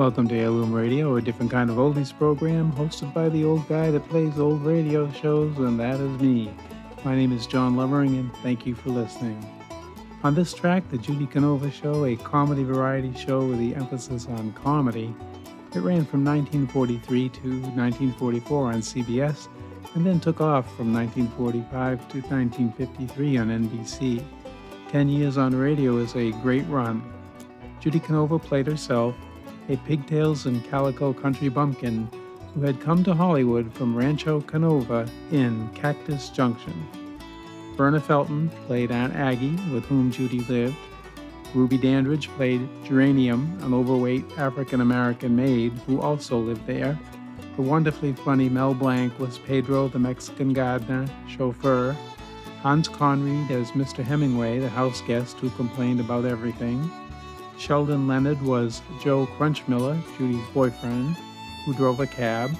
Welcome to Heirloom Radio, a different kind of oldies program hosted by the old guy that plays old radio shows, and that is me. My name is John Lovering, and thank you for listening. On this track, The Judy Canova Show, a comedy variety show with the emphasis on comedy, it ran from 1943 to 1944 on CBS and then took off from 1945 to 1953 on NBC. Ten years on radio is a great run. Judy Canova played herself, a pigtails and calico country bumpkin who had come to Hollywood from Rancho Canova in Cactus Junction. Verna Felton played Aunt Aggie, with whom Judy lived. Ruby Dandridge played Geranium, an overweight African American maid who also lived there. The wonderfully funny Mel Blanc was Pedro, the Mexican gardener, chauffeur. Hans Conried as Mr. Hemingway, the house guest who complained about everything. Sheldon Leonard was Joe Crunchmiller, Judy's boyfriend, who drove a cab.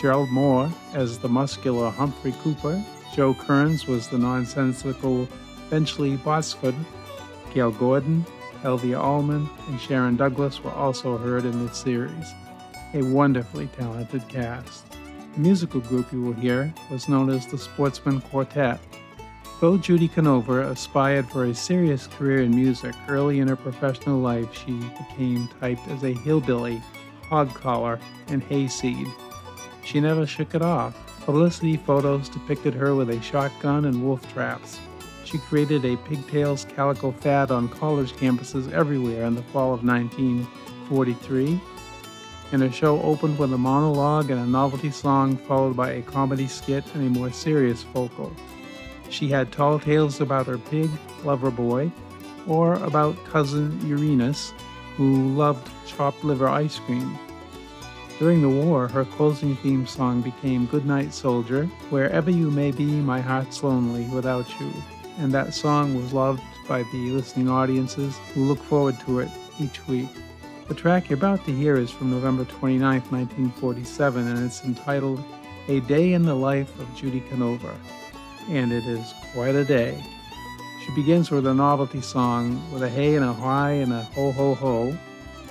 Gerald Mohr as the muscular Humphrey Cooper. Joe Kearns was the nonsensical Benchley Botsford. Gale Gordon, Elvia Allman, and Sharon Douglas were also heard in this series. A wonderfully talented cast. The musical group you will hear was known as the Sportsman Quartet. Though Judy Canova aspired for a serious career in music, early in her professional life she became typed as a hillbilly, hog collar, and hayseed. She never shook it off. Publicity photos depicted her with a shotgun and wolf traps. She created a pigtails calico fad on college campuses everywhere in the fall of 1943, and her show opened with a monologue and a novelty song followed by a comedy skit and a more serious vocal. She had tall tales about her pig, lover boy, or about cousin Uranus, who loved chopped liver ice cream. During the war, her closing theme song became Goodnight Soldier, Wherever You May Be, My Heart's Lonely Without You, and that song was loved by the listening audiences who look forward to it each week. The track you're about to hear is from November 29, 1947, and it's entitled A Day in the Life of Judy Canova and it is quite a day. She begins with a novelty song with a hey and a hi and a ho ho ho.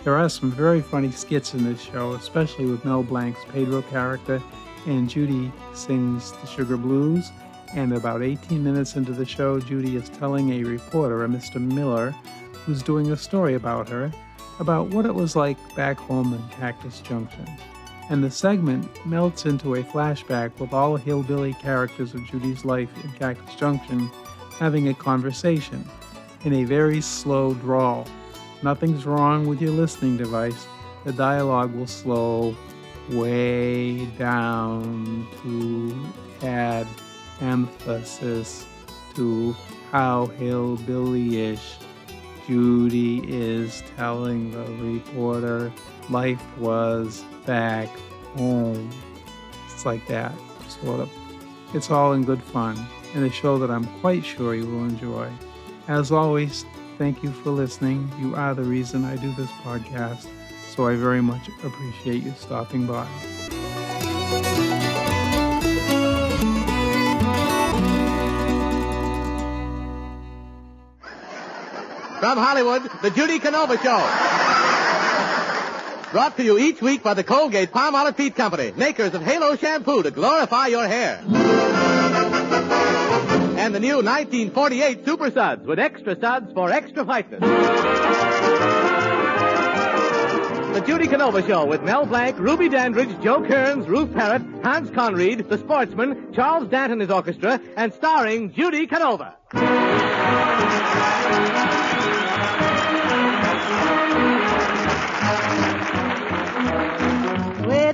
There are some very funny skits in this show, especially with Mel Blanc's Pedro character, and Judy sings the Sugar Blues. And about 18 minutes into the show, Judy is telling a reporter, a Mr. Miller, who's doing a story about her, about what it was like back home in Cactus Junction and the segment melts into a flashback with all hillbilly characters of Judy's life in Cactus Junction having a conversation in a very slow drawl. Nothing's wrong with your listening device. The dialogue will slow way down to add emphasis to how hillbilly-ish Judy is telling the reporter life was back home. It's like that, sort of. It's all in good fun, and a show that I'm quite sure you will enjoy. As always, thank you for listening. You are the reason I do this podcast, so I very much appreciate you stopping by. From Hollywood, The Judy Canova Show. Brought to you each week by the Colgate Palmolive Peet Company, makers of Halo shampoo to glorify your hair. And the new 1948 Super Suds with extra suds for extra whiteness. The Judy Canova Show with Mel Blanc, Ruby Dandridge, Joe Kearns, Ruth Parrott, Hans Conried, The Sportsman, Charles Dant his orchestra, and starring Judy Canova.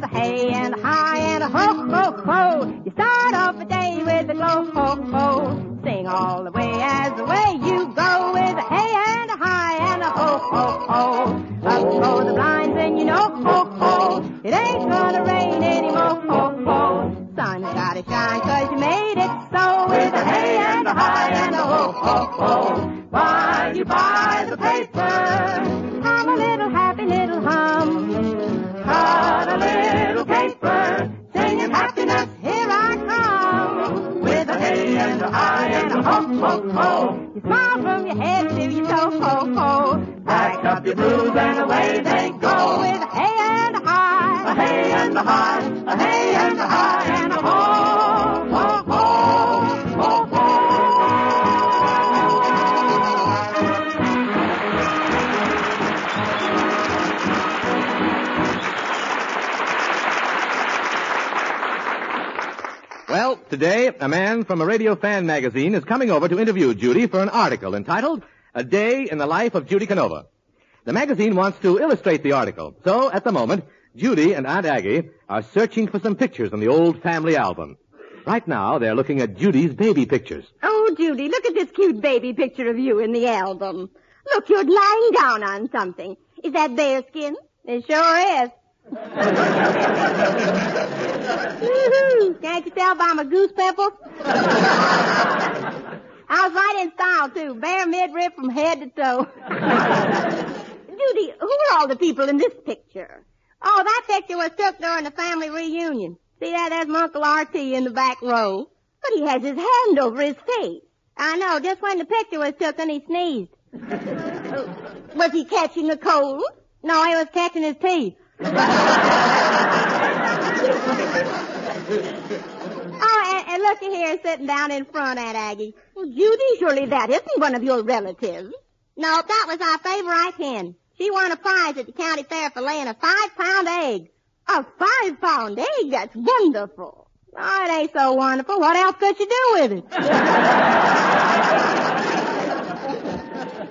A hey and a hi and ho, ho, ho. You start off the day with a glow, ho, ho. Sing all the way as the way you go with a hey and a hi and a ho, ho, ho. Up go the blinds and you know, ho, ho. It ain't gonna rain anymore, ho, ho. Sun's gotta shine cause you made it so with a hey and a hi and a ho, ho, ho. You smile from your head to your toe, ho, ho. Pack up your blues and away today, a man from a Radio Fan magazine is coming over to interview Judy for an article entitled A Day in the Life of Judy Canova. The magazine wants to illustrate the article, so at the moment, Judy and Aunt Aggie are searching for some pictures in the old family album. Right now, they're looking at Judy's baby pictures. Oh, Judy, look at this cute baby picture of you in the album. Look, you're lying down on something. Is that bear skin? It sure is. Can't you tell by my goose pimples? I was right in style, too. Bare midriff from head to toe. Judy, who are all the people in this picture? Oh, that picture was took during the family reunion. See that? There's my Uncle RT in the back row. But he has his hand over his face. I know, just when the picture was taken, he sneezed. was he catching a cold? No, he was catching his teeth. Looky here, sitting down in front, Aunt Aggie. Well, Judy, surely that isn't one of your relatives. No, that was our favorite hen. She won a prize at the county fair for laying a five-pound egg. A five-pound egg? That's wonderful. Oh, it ain't so wonderful. What else could you do with it?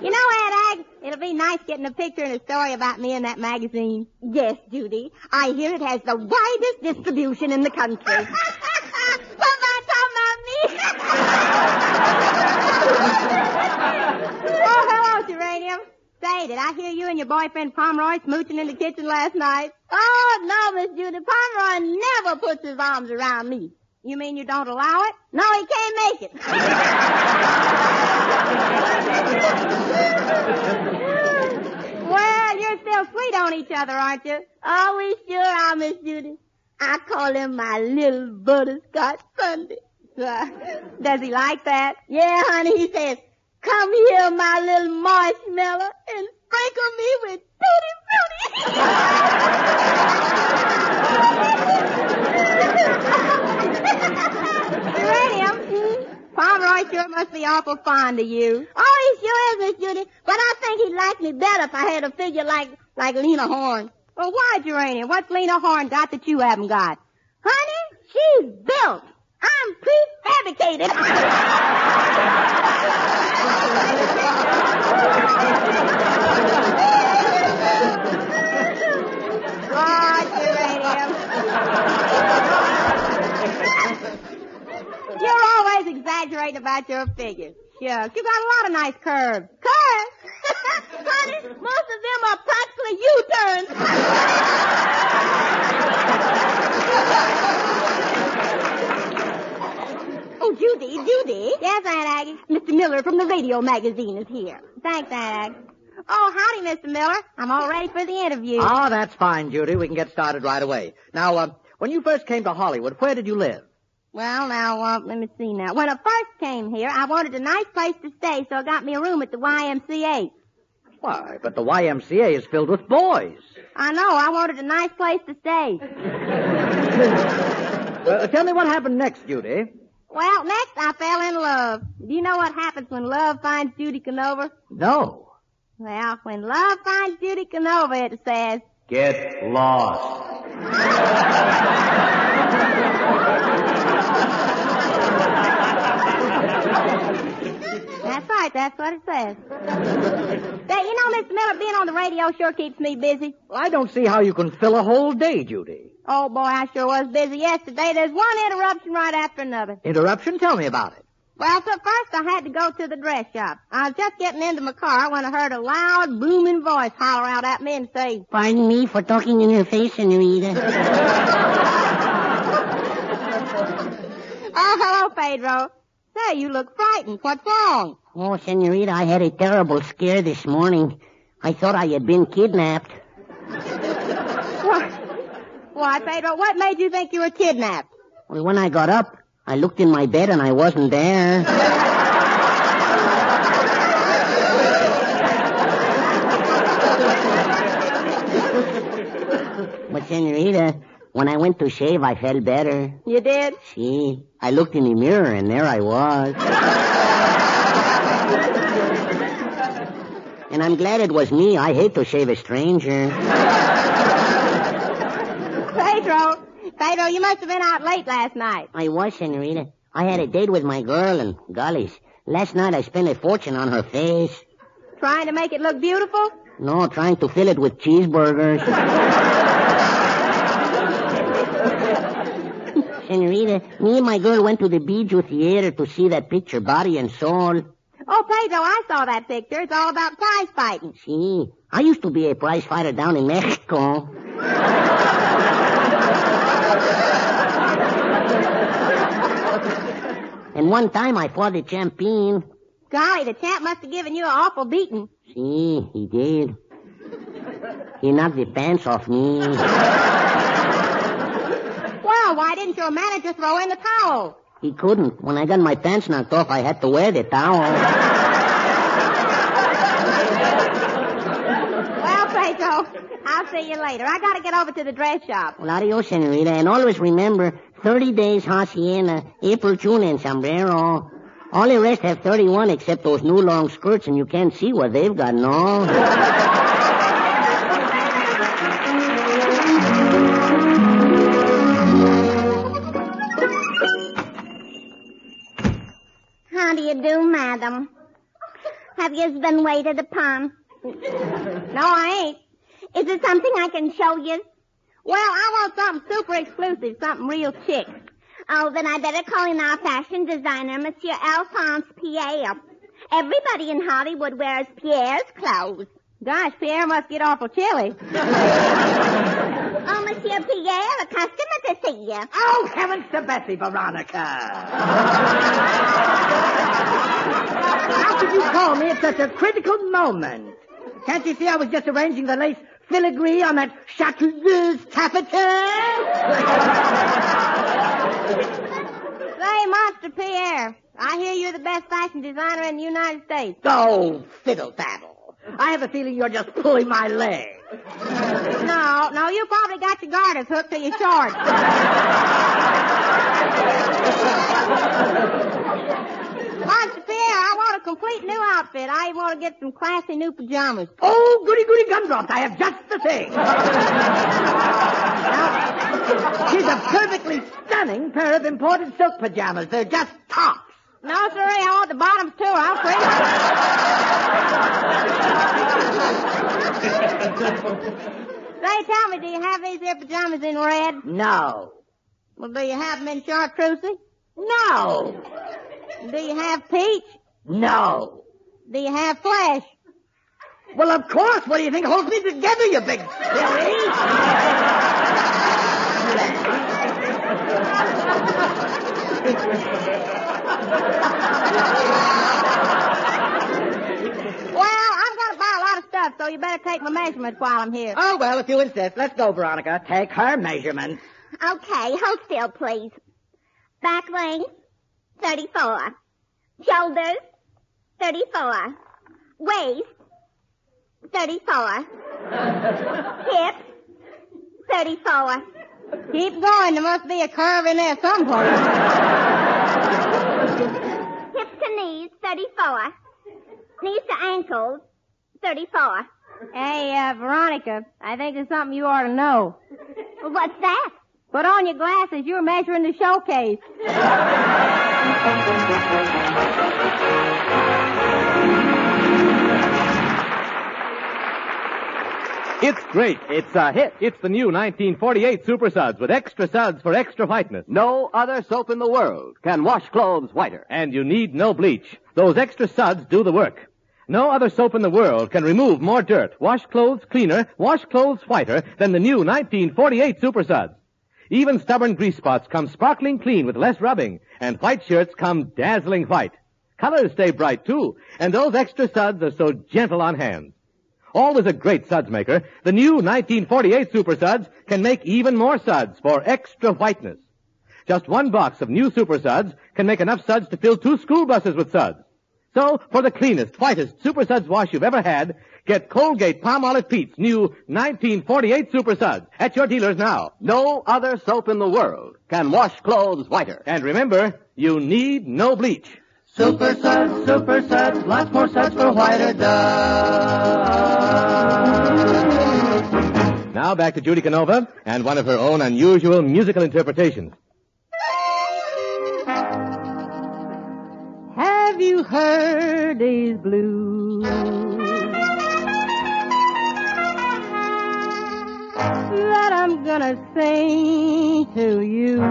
you know, Aunt Ag, it'll be nice getting a picture and a story about me in that magazine. Yes, Judy. I hear it has the widest distribution in the country. what about talking about me? Oh, hello, Geranium. Say, did I hear you and your boyfriend Pomeroy smooching in the kitchen last night? Oh, no, Miss Judy. Pomeroy never puts his arms around me. You mean you don't allow it? No, he can't make it. well, you're still sweet on each other, aren't you? Oh, we sure are, Miss Judy. I call him my little butterscotch Sunday. Uh, does he like that? Yeah, honey, he says, Come here, my little marshmallow, and sprinkle me with tutti frutti. Uranium, Pomeroy sure must be awful fond of you. Oh, he sure is, Miss Judy. But I think he'd like me better if I had a figure like, like Lena Horne. Well, why, Geranium? What's Lena Horne got that you haven't got? Honey, she's built. I'm prefabricated. You're always exaggerating about your figures. Yeah, you got a lot of nice curves. Curves? Honey, most of them are practically U-turns. oh, Judy, Judy. Yes, Aunt Aggie. Mr. Miller from the radio magazine is here. Thanks, Aunt Aggie. Oh, howdy, Mr. Miller. I'm all ready for the interview. Oh, that's fine, Judy. We can get started right away. Now, uh, when you first came to Hollywood, where did you live? Well, now, uh, let me see now. When I first came here, I wanted a nice place to stay, so I got me a room at the YMCA. Why, but the YMCA is filled with boys. I know. I wanted a nice place to stay. well, tell me what happened next, Judy. Well, next I fell in love. Do you know what happens when love finds Judy Canova? No. Well, when love finds Judy Canova, it says, Get lost. That's what it says. Say, you know, Mr. Miller, being on the radio sure keeps me busy. Well, I don't see how you can fill a whole day, Judy. Oh, boy, I sure was busy yesterday. There's one interruption right after another. Interruption? Tell me about it. Well, so first I had to go to the dress shop. I was just getting into my car when I heard a loud, booming voice holler out at me and say, Pardon me for talking in your face, senorita. Oh, hello, Pedro. Say, you look frightened. What's wrong? Oh, senorita, I had a terrible scare this morning. I thought I had been kidnapped. What? Why, Pedro, what made you think you were kidnapped? Well, when I got up, I looked in my bed and I wasn't there. but, senorita, when I went to shave, I felt better. You did? See, I looked in the mirror and there I was. and I'm glad it was me. I hate to shave a stranger. Pedro, Pedro, you must have been out late last night. I was, Senorita. I had a date with my girl, and gollies, last night I spent a fortune on her face. Trying to make it look beautiful? No, trying to fill it with cheeseburgers. Senorita, me and my girl went to the Bijou Theater to see that picture, Body and Soul. Oh, Pedro, I saw that picture. It's all about prize fighting. See, I used to be a prize fighter down in Mexico. and one time I fought a champion. Golly, the champ must have given you an awful beating. See, he did. He knocked the pants off me. Why didn't your manager throw in the towel? He couldn't. When I got my pants knocked off, I had to wear the towel. Well, Pedro, I'll see you later. I gotta get over to the dress shop. Well, adios, senorita. And always remember, 30 days hacienda, April, June, and sombrero. All the rest have 31 except those new long skirts, and you can't see what they've got, no? madam? Have you been waited upon? No, I ain't. Is there something I can show you? Well, I want something super exclusive, something real chic. Oh, then I better call in our fashion designer, Monsieur Alphonse Pierre. Everybody in Hollywood wears Pierre's clothes. Gosh, Pierre must get awful chilly. Oh, Monsieur Pierre, a customer to see you. Oh, heavens to Betsy, Veronica. How could you call me at such a critical moment? Can't you see I was just arranging the lace filigree on that chartreuse taffeta? Say, Monster Pierre, I hear you're the best fashion designer in the United States. oh, fiddle faddle. I have a feeling you're just pulling my leg. No, no, you probably got your garters hooked to your shorts. Monster Pierre, I want a complete new outfit. I want to get some classy new pajamas. Oh, goody goody gumdrops. I have just the thing. now, here's a perfectly stunning pair of imported silk pajamas. They're just tops. No, sir, I want the bottoms too. I'll print. Say, tell me, do you have these here pajamas in red? No. Well, do you have them in chartreuse? No. Do you have peach? No. Do you have flesh? Well, of course. What do you think holds me together, you big silly? Well, I'm to buy a lot of stuff, so you better take my measurements while I'm here. Oh, well, if you insist. Let's go, Veronica. Take her measurements. Okay, hold still, please. Back length, 34. Shoulders, 34. Waist, 34. Hips, 34. Keep going. There must be a curve in there someplace. Hips to knees, 34. Knees to ankles, 34. Hey, uh, Veronica, I think there's something you ought to know. What's that? Put on your glasses. You're measuring the showcase. It's great. It's a hit. It's the new 1948 Super Suds with extra suds for extra whiteness. No other soap in the world can wash clothes whiter. And you need no bleach. Those extra suds do the work. No other soap in the world can remove more dirt, wash clothes cleaner, wash clothes whiter than the new 1948 Super Suds. Even stubborn grease spots come sparkling clean with less rubbing, and white shirts come dazzling white. Colors stay bright too, and those extra suds are so gentle on hands. Always a great suds maker, the new 1948 Super Suds can make even more suds for extra whiteness. Just one box of new Super Suds can make enough suds to fill two school buses with suds. So, for the cleanest, whitest Super Suds wash you've ever had, get Colgate Palmolive Peet's new 1948 Super Suds at your dealers now. No other soap in the world can wash clothes whiter. And remember, you need no bleach. Super suds, super suds, lots more suds for whiter duds. Now back to Judy Canova and one of her own unusual musical interpretations. Have you heard these blues? That I'm gonna sing to you.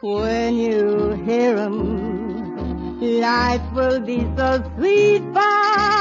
When you hear 'em, life will be so sweet for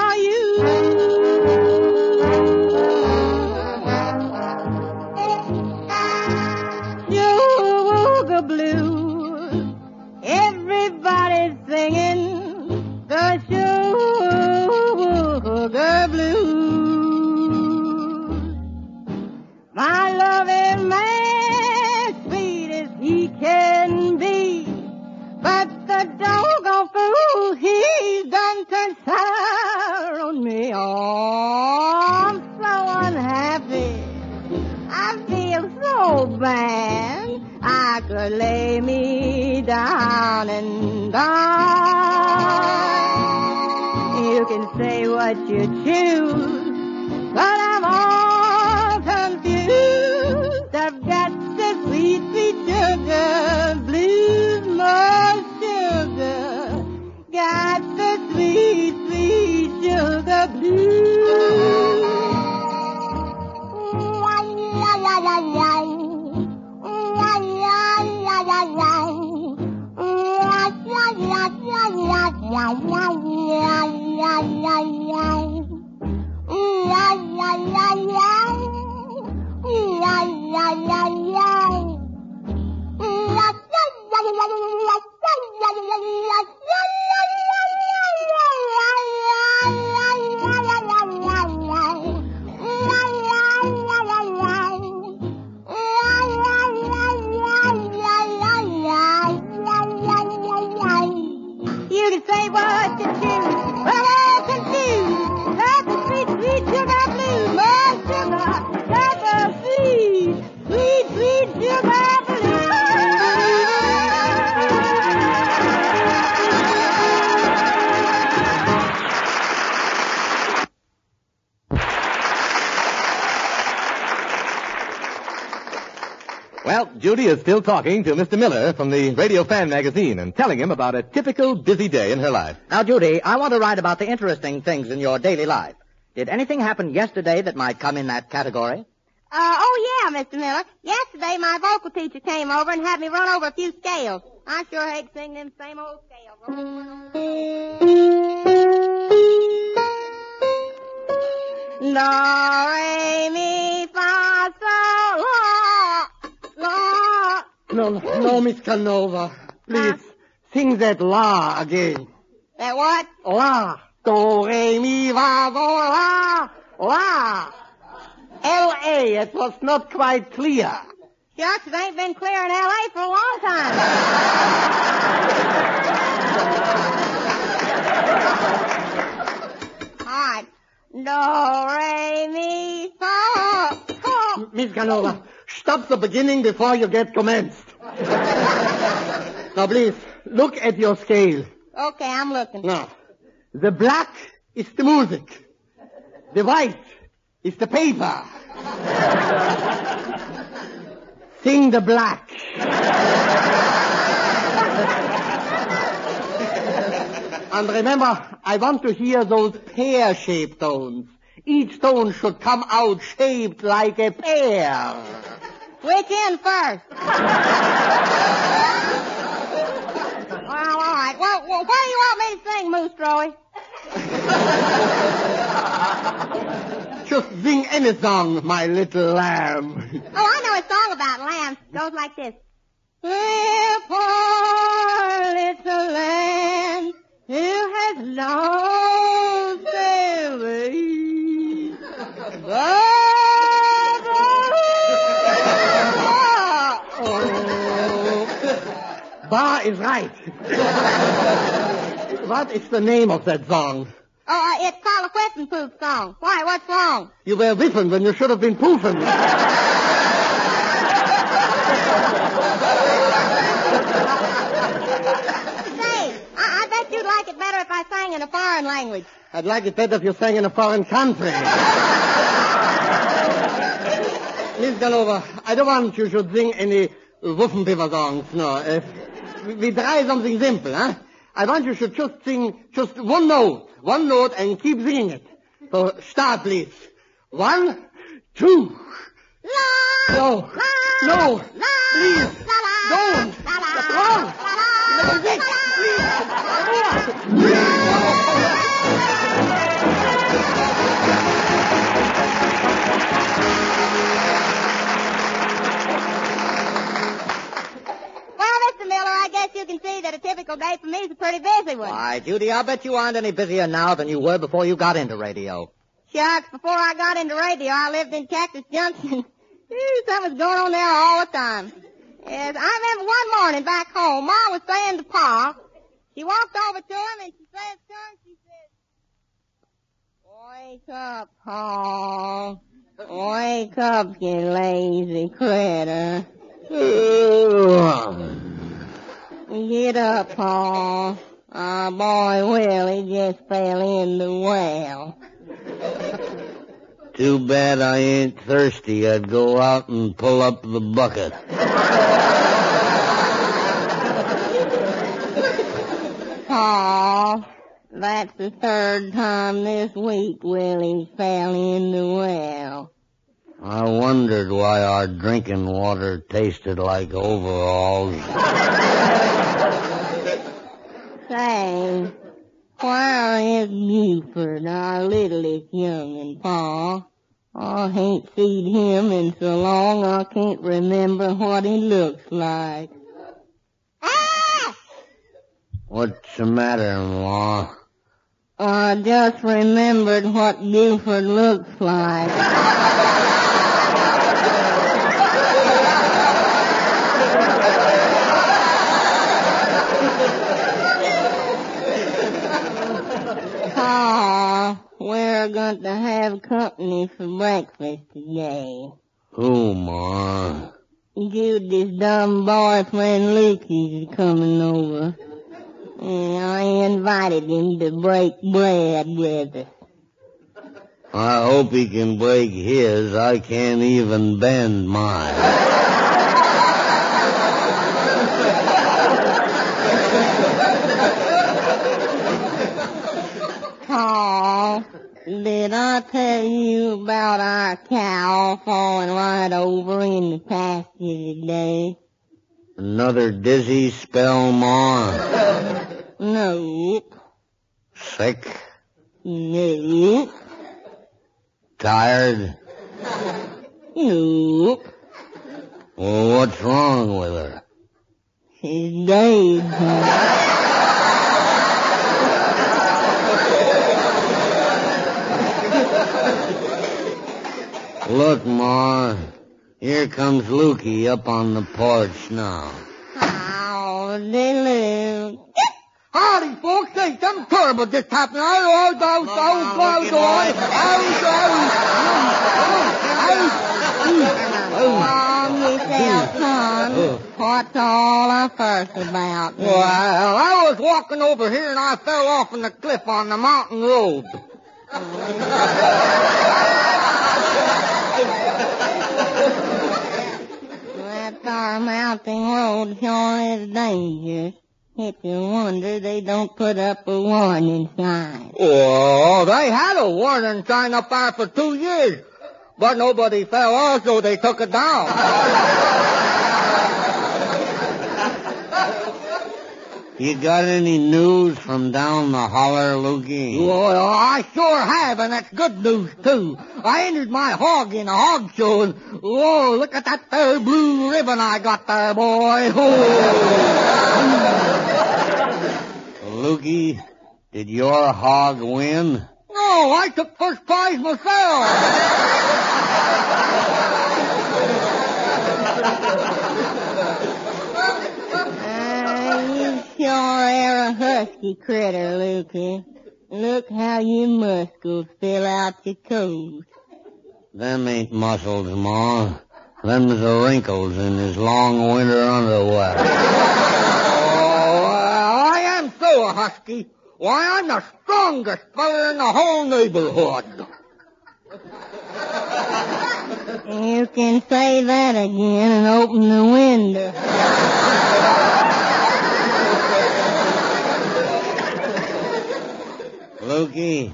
Well, Judy is still talking to Mr. Miller from the Radio Fan magazine and telling him about a typical busy day in her life. Now, Judy, I want to write about the interesting things in your daily life. Did anything happen yesterday that might come in that category? Uh, oh yeah, Mr. Miller. Yesterday my vocal teacher came over and had me run over a few scales. I sure hate to sing them same old scales. Do, re, mi, No, no, Miss Canova. Please, ah. sing that la again. That what? La. Do, re, mi, fa, sol, la. La. L-A. It was not quite clear. Shucks, it ain't been clear in L.A. for a long time. All right. Do, re, mi, fa. Miss Canova, stop the beginning before you get commenced. Now, please, look at your scale. Okay, I'm looking. Now, the black is the music. The white is the paper. Sing the black. and remember, I want to hear those pear-shaped tones. Each tone should come out shaped like a pear. Which in first? well, all right. Well, well, what do you want me to sing, Moose Troy? Just sing any song, my little lamb. Oh, I know a song about lambs. It goes like this. Little poor little lamb who has lost Bar is right. what is the name of that song? Oh, uh, it's called a Whippin' Poop song. Why, what's wrong? You were whipping when you should have been poofing. Say, I, I bet you'd like it better if I sang in a foreign language. I'd like it better if you sang in a foreign country. Miss Galova, I don't want you should sing any Wuffenpfeffer songs, no. Uh, we, try something simple, huh? I want you to just sing just one note, one note, and keep singing it. So start, please. One, two. La, No, la, no, la, please, la, don't. la, la, That's wrong. la, la, Music, la, is a pretty. Why, Judy, I bet you aren't any busier now than you were before you got into radio. Shucks, before I got into radio, I lived in Cactus Junction. Something was going on there all the time. Yes, I remember one morning back home, Ma was saying to Pa, she walked over to him and she says to him, she says, Wake up, Pa. Wake up, you lazy critter. Get up, Pa. Our boy Willie just fell in the well. Too bad I ain't thirsty. I'd go out and pull up the bucket. Paul, that's the third time this week Willie fell in the well. I wondered why our drinking water tasted like overalls. Say, where is Buford, our littlest young'un, Pa? I ain't seen him in so long I can't remember what he looks like. Ah! What's the matter, Ma? I just remembered what Buford looks like. Pa, we're going to have company for breakfast today. Who, Ma? Judy's dumb boyfriend Lukey's coming over. And I invited him to break bread with us. I hope he can break his. I can't even bend mine. Paul, did I tell you about our cow falling right over in the pasture today? Another dizzy spell, Ma? Nope. Sick? Nope. Tired? Nope. Well, what's wrong with her? She's dead, Look, Ma. Here comes Lukey up on the porch now. Oh, Luke. Howdy, folks. Hey, something terrible just happened. I don't know, I was, I was, I Oh, Miss Elton, what's all the fuss about? Well, I was walking over here and I fell off from the cliff on the mountain road. That's our mountain road sure is dangerous. If you wonder they don't put up a warning sign. Oh, they had a warning sign up there for two years, but nobody fell off, so they took it down. You got any news from down the holler, Lukey? Well, I sure have, and that's good news, too. I entered my hog in a hog show, and, whoa, look at that there blue ribbon I got there, boy. Oh. Lukey, did your hog win? No, I took first prize myself. Ah, you sure are a husky critter, Lukey. Look how your muscles fill out your coat. Them ain't muscles, Ma. Them's the wrinkles in his long winter underwear. Oh, I am so a husky. Why, I'm the strongest feller in the whole neighborhood. You can say that again and open the window. Lukey,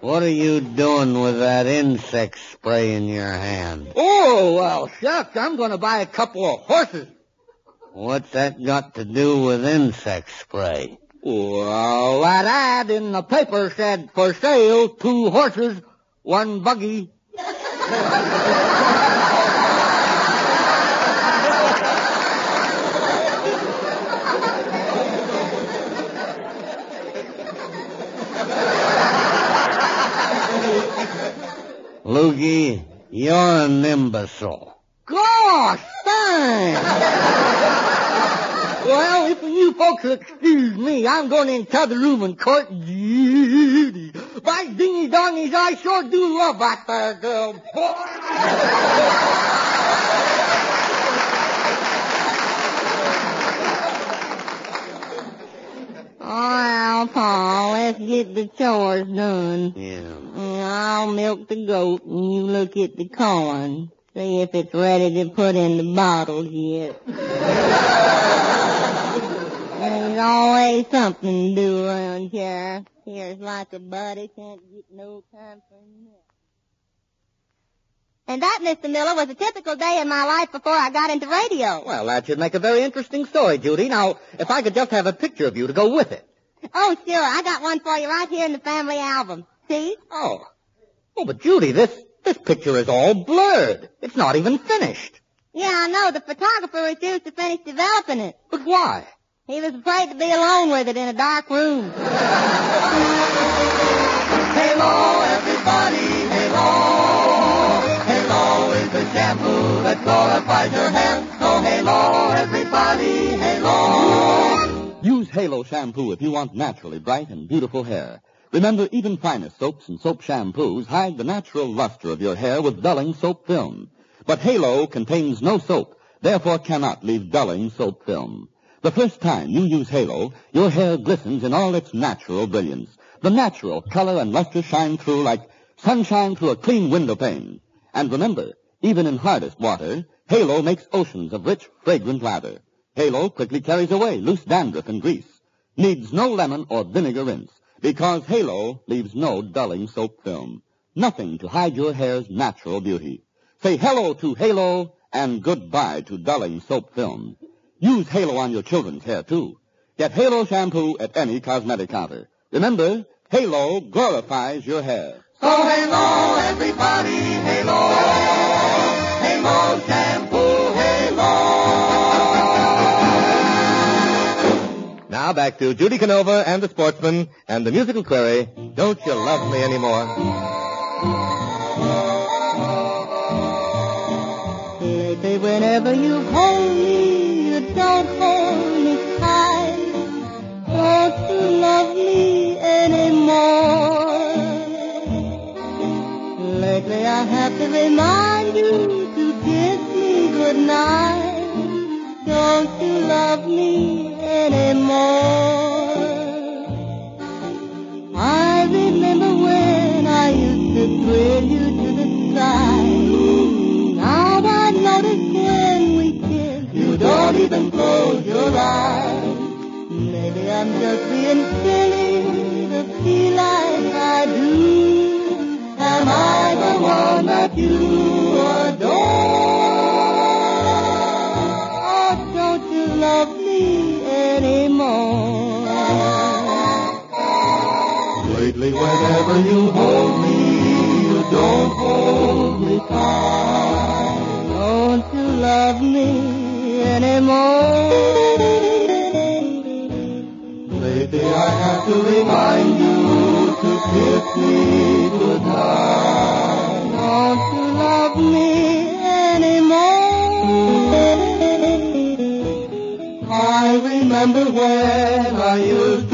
what are you doing with that insect spray in your hand? Oh, well, shucks, I'm going to buy a couple of horses. What's that got to do with insect spray? Well, that ad in the paper said for sale, two horses, one buggy. Lukey, you're an imbecile. Gosh, thanks. well, if you folks will excuse me, I'm going into the room and court Judy. By dingy dongies, I sure do love that there girl. Well, Paul, let's get the chores done. Yeah. I'll milk the goat and you look at the corn. See if it's ready to put in the bottles yet. There's always something to do around here. Here's like a buddy can't get no time for nothing. And that, Mr. Miller, was a typical day in my life before I got into radio. Well, that should make a very interesting story, Judy. Now, if I could just have a picture of you to go with it. Oh, sure. I got one for you right here in the family album. See? Oh. Oh, but Judy, this, this picture is all blurred. It's not even finished. Yeah, I know. The photographer refused to finish developing it. But why? He was afraid to be alone with it in a dark room. Hello, everybody, hello. Hello is the shampoo that glorifies your hair. So hello, everybody, hello. Use Halo shampoo if you want naturally bright and beautiful hair. Remember, even finest soaps and soap shampoos hide the natural luster of your hair with dulling soap film. But Halo contains no soap, therefore cannot leave dulling soap film. The first time you use Halo, your hair glistens in all its natural brilliance. The natural color and luster shine through like sunshine through a clean window pane. And remember, even in hardest water, Halo makes oceans of rich, fragrant lather. Halo quickly carries away loose dandruff and grease. Needs no lemon or vinegar rinse because Halo leaves no dulling soap film. Nothing to hide your hair's natural beauty. Say hello to Halo and goodbye to dulling soap film. Use Halo on your children's hair too. Get Halo shampoo at any cosmetic counter. Remember, Halo glorifies your hair. So Halo, everybody, Now back to Judy Canova and the sportsman and the musical query, Don't You Love Me Anymore? Lately, whenever you hold me, you don't hold me tight. Don't you love me anymore? Lately, I have to remind you to kiss me goodnight. Don't you love me close. Maybe I'm just being silly to feel like I do. Am I the one that you adore? Or don't you love me anymore? Lately, whenever you hold me, you don't hold me tight. Don't you love me anymore? I have to remind you to kiss me goodnight. Don't you love me anymore? I remember when I used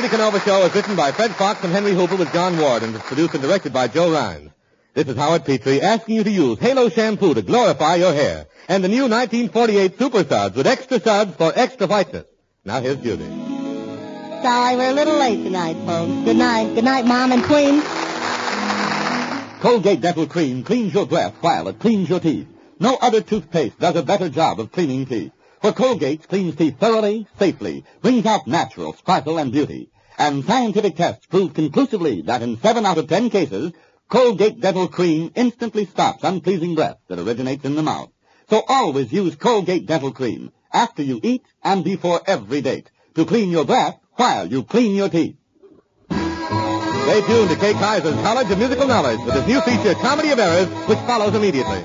Judy Canova Show is written by Fred Fox and Henry Hooper with John Ward and is produced and directed by Joe Rines. This is Howard Petrie asking you to use Halo shampoo to glorify your hair and the new 1948 Super Suds with extra suds for extra whiteness. Now here's Judy. Sorry, we're a little late tonight, folks. Good night. Good night, Mom and Queen. Colgate Dental Cream cleans your breath while it cleans your teeth. No other toothpaste does a better job of cleaning teeth. For Colgate cleans teeth thoroughly, safely, brings out natural sparkle and beauty. And scientific tests prove conclusively that in seven out of ten cases, Colgate Dental Cream instantly stops unpleasing breath that originates in the mouth. So always use Colgate Dental Cream after you eat and before every date to clean your breath while you clean your teeth. Stay tuned to Kay Kyser's College of Musical Knowledge with his new feature, Comedy of Errors, which follows immediately.